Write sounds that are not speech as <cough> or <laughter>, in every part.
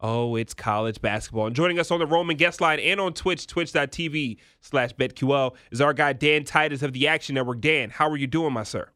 Oh, it's college basketball. And joining us on the Roman guest line and on Twitch, twitch.tv slash BetQL, is our guy Dan Titus of the Action Network. Dan, how are you doing, my sir?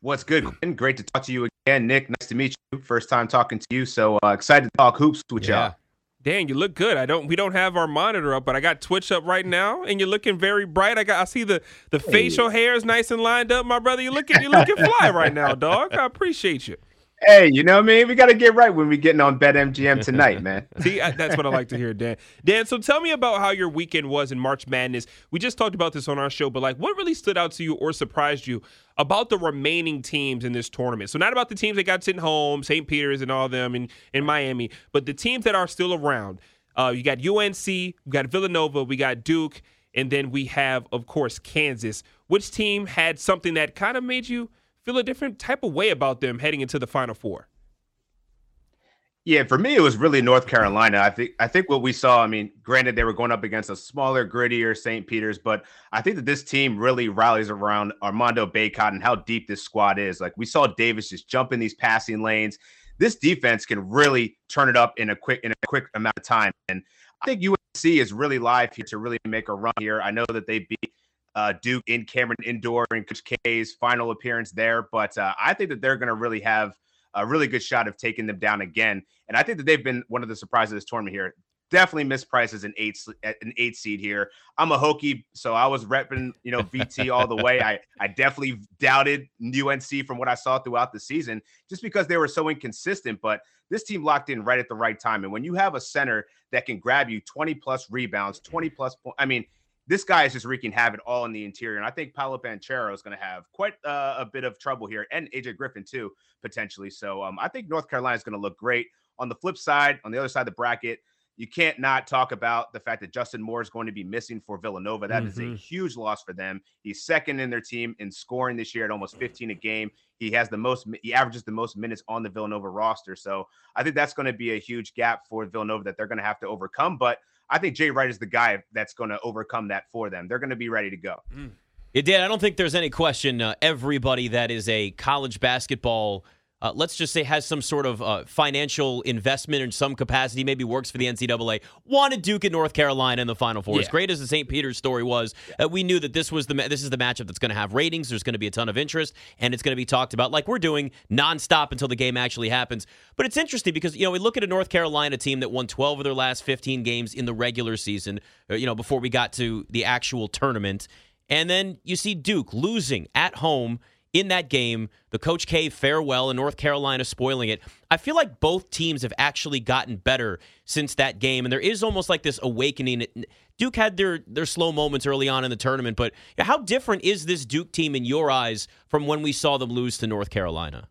What's good? Great to talk to you again, Nick. Nice to meet you. First time talking to you, so uh, excited to talk hoops with yeah. y'all. Dan, you look good. I don't. We don't have our monitor up, but I got Twitch up right now, and you're looking very bright. I got. I see the the facial hair is nice and lined up, my brother. You looking. You looking fly right now, dog. I appreciate you. Hey, you know what I mean? We got to get right when we getting on BetMGM <laughs> tonight, man. See, I, that's what I like to hear, Dan. Dan, so tell me about how your weekend was in March Madness. We just talked about this on our show, but like, what really stood out to you or surprised you about the remaining teams in this tournament? So not about the teams that got sent home, St. Peter's and all them in, in Miami, but the teams that are still around. Uh, you got UNC, we got Villanova, we got Duke, and then we have, of course, Kansas. Which team had something that kind of made you – feel a different type of way about them heading into the Final Four? Yeah, for me, it was really North Carolina. I think I think what we saw. I mean, granted, they were going up against a smaller, grittier St. Peter's, but I think that this team really rallies around Armando Bacot and how deep this squad is. Like we saw Davis just jump in these passing lanes. This defense can really turn it up in a quick in a quick amount of time. And I think UNC is really live here to really make a run here. I know that they beat uh, Duke in Cameron Indoor and Coach K's final appearance there. But uh, I think that they're going to really have a really good shot of taking them down again. And I think that they've been one of the surprises of this tournament here. Definitely mispriced as an eight an eight seed here. I'm a hokey, so I was repping you know VT <laughs> all the way. I I definitely doubted UNC from what I saw throughout the season, just because they were so inconsistent. But this team locked in right at the right time. And when you have a center that can grab you 20 plus rebounds, 20 plus, I mean, this guy is just wreaking havoc all in the interior. And I think Paolo Banchero is going to have quite uh, a bit of trouble here, and AJ Griffin too, potentially. So um, I think North Carolina is going to look great. On the flip side, on the other side of the bracket, you can't not talk about the fact that Justin Moore is going to be missing for Villanova. That mm-hmm. is a mm-hmm. huge loss for them. He's second in their team in scoring this year at almost 15 a game. He has the most, he averages the most minutes on the Villanova roster. So I think that's going to be a huge gap for Villanova that they're going to have to overcome. But I think Jay Wright is the guy that's going to overcome that for them. They're going to be ready to go. Mm. It did. I don't think there's any question. Uh, everybody that is a college basketball uh, let's just say has some sort of uh, financial investment in some capacity, maybe works for the NCAA, wanted Duke at North Carolina in the Final Four. Yeah. As great as the St. Peter's story was, uh, we knew that this was the this is the matchup that's going to have ratings. There's going to be a ton of interest, and it's going to be talked about like we're doing nonstop until the game actually happens. But it's interesting because you know we look at a North Carolina team that won 12 of their last 15 games in the regular season. Uh, you know before we got to the actual tournament. And then you see Duke losing at home in that game, the Coach K farewell and North Carolina spoiling it. I feel like both teams have actually gotten better since that game, and there is almost like this awakening. Duke had their their slow moments early on in the tournament, but how different is this Duke team in your eyes from when we saw them lose to North Carolina?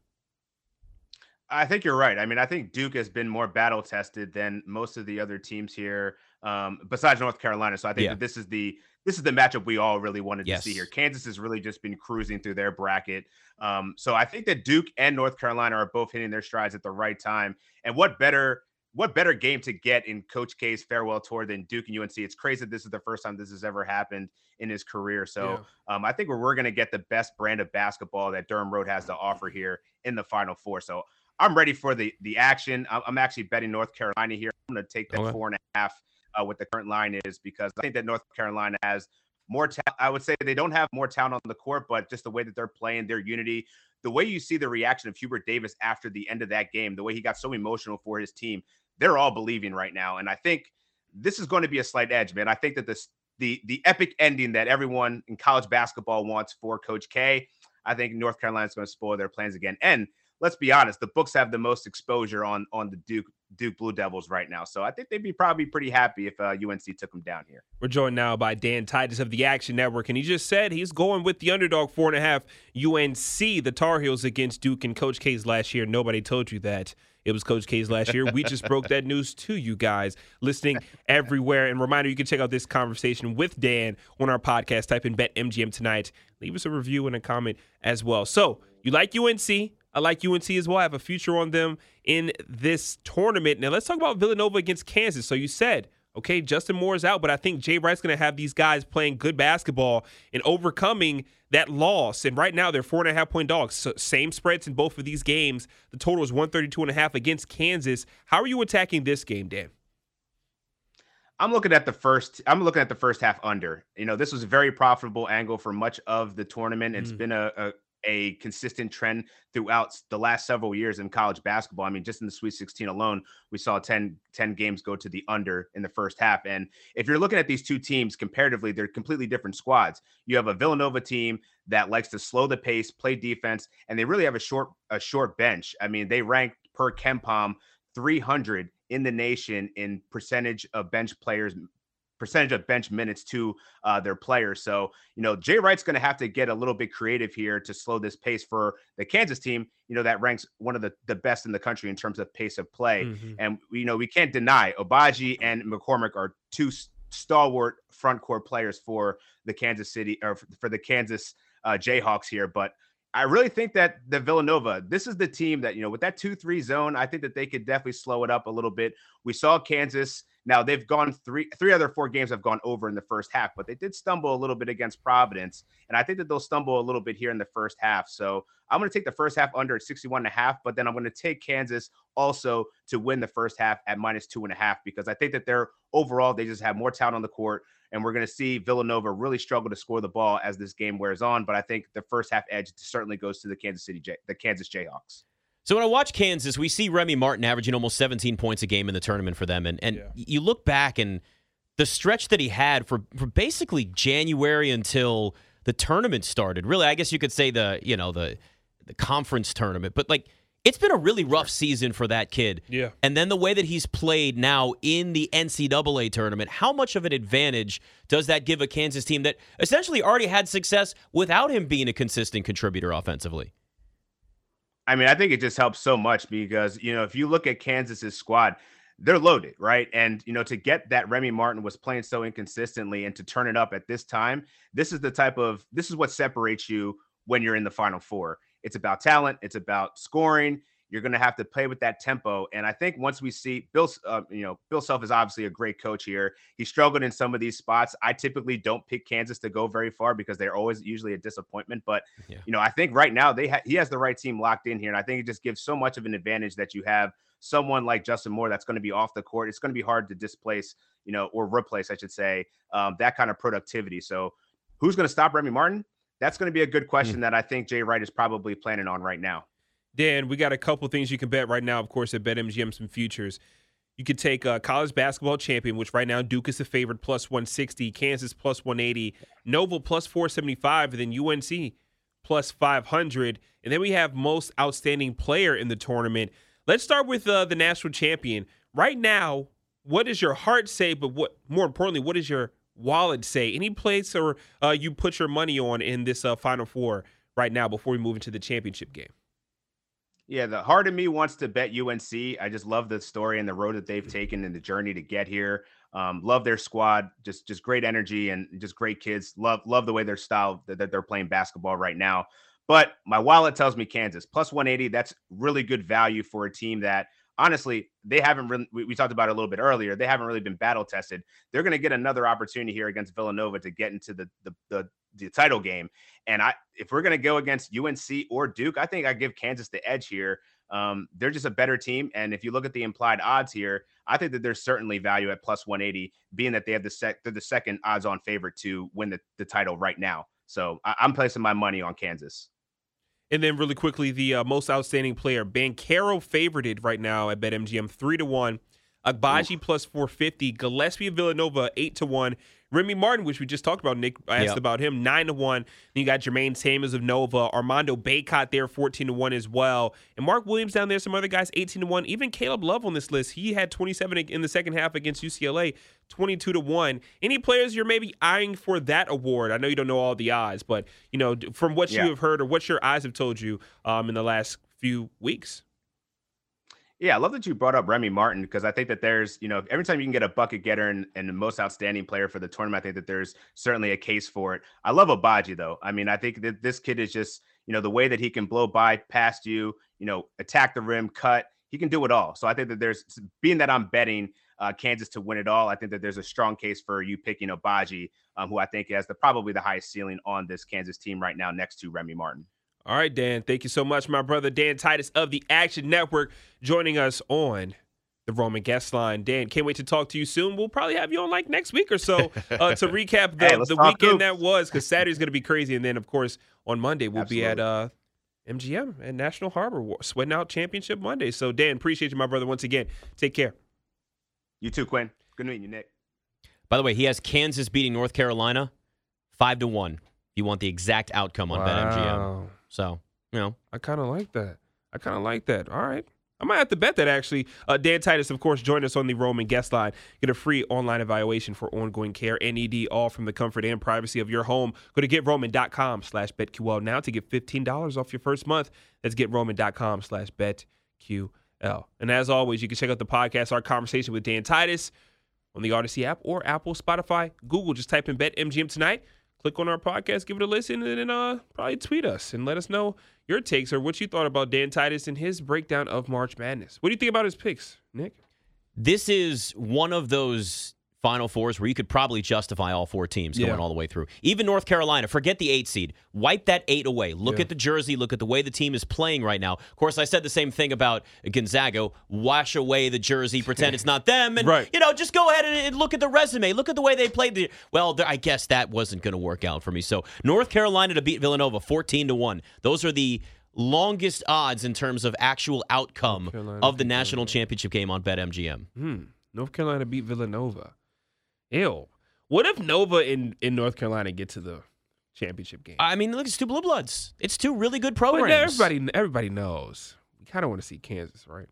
I think you're right. I mean, I think Duke has been more battle tested than most of the other teams here, um, besides North Carolina. So I think yeah. that this is the this is the matchup we all really wanted yes. to see here. Kansas has really just been cruising through their bracket. Um, so I think that Duke and North Carolina are both hitting their strides at the right time. And what better what better game to get in Coach K's farewell tour than Duke and UNC? It's crazy that this is the first time this has ever happened in his career. So yeah. um, I think we're, we're going to get the best brand of basketball that Durham Road has to offer here in the Final Four. So I'm ready for the the action. I'm actually betting North Carolina here. I'm going to take that okay. four and a half uh, what the current line is because I think that North Carolina has more talent. I would say they don't have more talent on the court, but just the way that they're playing, their unity, the way you see the reaction of Hubert Davis after the end of that game, the way he got so emotional for his team, they're all believing right now. And I think this is going to be a slight edge, man. I think that this the the epic ending that everyone in college basketball wants for Coach K. I think North Carolina is going to spoil their plans again. And let's be honest, the books have the most exposure on on the Duke Duke Blue Devils right now. So I think they'd be probably pretty happy if uh, UNC took them down here. We're joined now by Dan Titus of the Action Network, and he just said he's going with the underdog four and a half UNC, the Tar Heels against Duke and Coach K's last year. Nobody told you that. It was Coach K's last year. We just broke that news to you guys listening everywhere. And reminder, you can check out this conversation with Dan on our podcast. Type in Bet MGM tonight. Leave us a review and a comment as well. So you like UNC? I like UNC as well. I have a future on them in this tournament. Now let's talk about Villanova against Kansas. So you said Okay, Justin Moore is out, but I think Jay Wright's going to have these guys playing good basketball and overcoming that loss. And right now, they're four and a half point dogs. So same spreads in both of these games. The total is 132 and a half against Kansas. How are you attacking this game, Dan? I'm looking at the first. I'm looking at the first half under. You know, this was a very profitable angle for much of the tournament. It's mm. been a, a, a consistent trend throughout the last several years in college basketball. I mean, just in the Sweet 16 alone, we saw 10, 10 games go to the under in the first half. And if you're looking at these two teams comparatively, they're completely different squads. You have a Villanova team that likes to slow the pace, play defense, and they really have a short a short bench. I mean, they rank per KenPom 300 in the nation in percentage of bench players percentage of bench minutes to uh, their players. So, you know, Jay Wright's going to have to get a little bit creative here to slow this pace for the Kansas team, you know, that ranks one of the, the best in the country in terms of pace of play. Mm-hmm. And, you know, we can't deny Agbaji and McCormack are two stalwart front court players for the Kansas City or for the Kansas uh, Jayhawks here. But I really think that the Villanova, this is the team that, you know, with that 2 3 zone, I think that they could definitely slow it up a little bit. We saw Kansas now they've gone three three other four games have gone over in the first half, but they did stumble a little bit against Providence, and I think that they'll stumble a little bit here in the first half. So I'm going to take the first half under at 61 and a half, but then I'm going to take Kansas also to win the first half at minus two and a half because I think that they're overall they just have more talent on the court, and we're going to see Villanova really struggle to score the ball as this game wears on. But I think the first half edge certainly goes to the Kansas City J- the Kansas Jayhawks. So when I watch Kansas, we see Remy Martin averaging almost 17 points a game in the tournament for them, and and yeah. you look back and the stretch that he had for, for basically January until the tournament started. Really, I guess you could say the you know the the conference tournament, but like it's been a really rough season for that kid. Yeah. And then the way that he's played now in the NCAA tournament, how much of an advantage does that give a Kansas team that essentially already had success without him being a consistent contributor offensively? I mean, I think it just helps so much because, you know, if you look at Kansas's squad, they're loaded, right? And, you know, to get that Remy Martin was playing so inconsistently and to turn it up at this time, this is the type of, this is what separates you when you're in the final four. It's about talent, it's about scoring, you're going to have to play with that tempo. And I think once we see Bill, uh, you know, Bill Self is obviously a great coach here. He struggled in some of these spots. I typically don't pick Kansas to go very far because they're always usually a disappointment. But yeah. you know, I think right now they ha- he has the right team locked in here, and I think it just gives so much of an advantage that you have someone like Justin Moore that's going to be off the court. It's going to be hard to displace, you know, or replace, I should say, um, that kind of productivity. So, who's going to stop Remy Martin? That's going to be a good question mm. that I think Jay Wright is probably planning on right now. Dan, we got a couple things you can bet right now, of course, at BetMGM some futures. You could take a college basketball champion, which right now Duke is the favorite, plus 160, Kansas plus 180, Nova plus 475, and then UNC plus 500. And then we have most outstanding player in the tournament. Let's start with uh, the national champion. Right now, what does your heart say? But what more importantly, what does your wallet say? Any place or uh, you put your money on in this uh, Final Four right now before we move into the championship game? Yeah, the heart of me wants to bet UNC. I just love the story and the road that they've mm. taken and the journey to get here. Um, love their squad, just just great energy and just great kids. Love love the way their style that they're playing basketball right now. But my wallet tells me Kansas plus 180. That's really good value for a team that honestly they haven't really. We, we talked about it a little bit earlier. They haven't really been battle tested. They're going to get another opportunity here against Villanova to get into the the, the the title game. And I, if we're going to go against UNC or Duke, I think I give Kansas the edge here. Um, they're just a better team, and if you look at the implied odds here, I think that there's certainly value at plus 180, being that they have the sec, they're the second odds-on favorite to win the, the title right now. So I, am placing my money on Kansas. And then really quickly, the uh, most outstanding player, Banchero favorited right now at BetMGM three to one. Agbaji plus 450, Gillespie Villanova 8 to 1, Remy Martin, which we just talked about, Nick asked yep. about him, 9 to 1. Then you got Jermaine Samuels of Nova, Armando Bacot there 14 to 1 as well. And Mark Williams down there, some other guys 18 to 1. Even Caleb Love on this list, he had 27 in the second half against UCLA, 22 to 1. Any players you're maybe eyeing for that award? I know you don't know all the odds, but you know, from what yeah. you have heard or what your eyes have told you um, in the last few weeks. Yeah, I love that you brought up Remy Martin because I think that there's, you know, every time you can get a bucket getter and, and the most outstanding player for the tournament, I think that there's certainly a case for it. I love Agbaji though. I mean, I think that this kid is just, you know, the way that he can blow by past you, you know, attack the rim, cut. he can do it all. So I think that there's being that I'm betting uh, Kansas to win it all. I think that there's a strong case for you picking Agbaji, um, who I think has the probably the highest ceiling on this Kansas team right now, next to Remy Martin. All right, Dan. Thank you so much, my brother Dan Titus of the Action Network, joining us on the Roman guest line. Dan, can't wait to talk to you soon. We'll probably have you on like next week or so uh, <laughs> to recap the, Hey, the weekend hoops. that was, because Saturday's going to be crazy, and then of course on Monday we'll be at uh, MGM and National Harbor, War- sweating out Championship Monday. So Dan, appreciate you, my brother, once again. Take care. You too, Quinn. Good meeting you, Nick. By the way, he has Kansas beating North Carolina five to one. You want the exact outcome on BetMGM, Wow. So you know I kind of like that. I kind of like that. All right. I might have to bet that actually. Uh, Dan Titus, of course, join us on the Roman guest line. Get a free online evaluation for ongoing care and ED, all from the comfort and privacy of your home. Go to getroman.com slash betql now to get $15 off your first month. That's getroman.com slash betql. And as always, you can check out the podcast, Our Conversation with Dan Titus, on the Odyssey app or Apple, Spotify, Google. Just type in BetMGM tonight. Click on our podcast, give it a listen, and then uh, probably tweet us and let us know your takes or what you thought about Dan Titus and his breakdown of March Madness. What do you think about his picks, Nick? this is one of those Final Fours where you could probably justify all four teams going Yeah. all the way through. Even North Carolina, forget the eight seed, wipe that eight away. Look Yeah. at the jersey, look at the way the team is playing right now. Of course, I said the same thing about Gonzaga. Wash away the jersey, pretend it's not them, and Right. you know just go ahead and, look at the resume. Look at the way they played. The well, I guess that wasn't going to work out for me. So North Carolina to beat Villanova, fourteen to one. Those are the longest odds in terms of actual outcome Carolina of the national championship game on BetMGM. Hmm. North Carolina beat Villanova. Ew. What if Nova in, in North Carolina get to the championship game? I mean, look, it's two blue bloods. It's two really good But programs. everybody, everybody knows. We kind of want to see Kansas, right?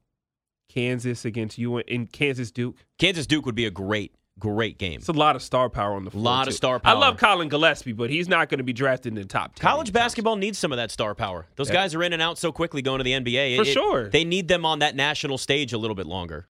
Kansas against you in Kansas Duke. Kansas Duke would be a great, great game. It's a lot of star power on the floor. A Lot of too. star I love Collin Gillespie, but he's not going to be drafted in the top 10. College basketball needs some of that star power. Those Yeah. guys are in and out so quickly going to the NBA. For it- sure. They need them on that national stage a little bit longer.